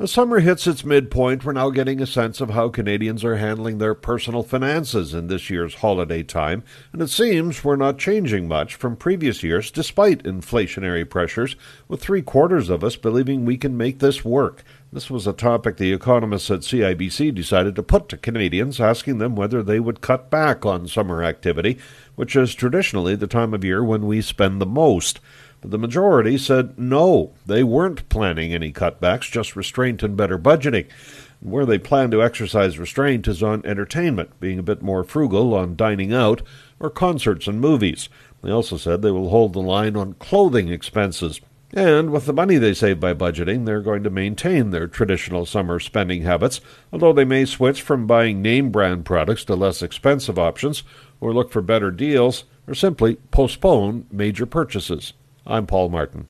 As summer hits its midpoint, we're now getting a sense of how Canadians are handling their personal finances in this year's holiday time, and it seems we're not changing much from previous years despite inflationary pressures, with three quarters of us believing we can make this work. This was a topic the economists at CIBC decided to put to Canadians, asking them whether they would cut back on summer activity, which is traditionally the time of year when we spend the most. But the majority said no, they weren't planning any cutbacks, just restraint and better budgeting. Where they plan to exercise restraint is on entertainment, being a bit more frugal on dining out or concerts and movies. They also said they will hold the line on clothing expenses. And with the money they save by budgeting, they're going to maintain their traditional summer spending habits, although they may switch from buying name brand products to less expensive options, or look for better deals, or simply postpone major purchases. I'm Paul Martin.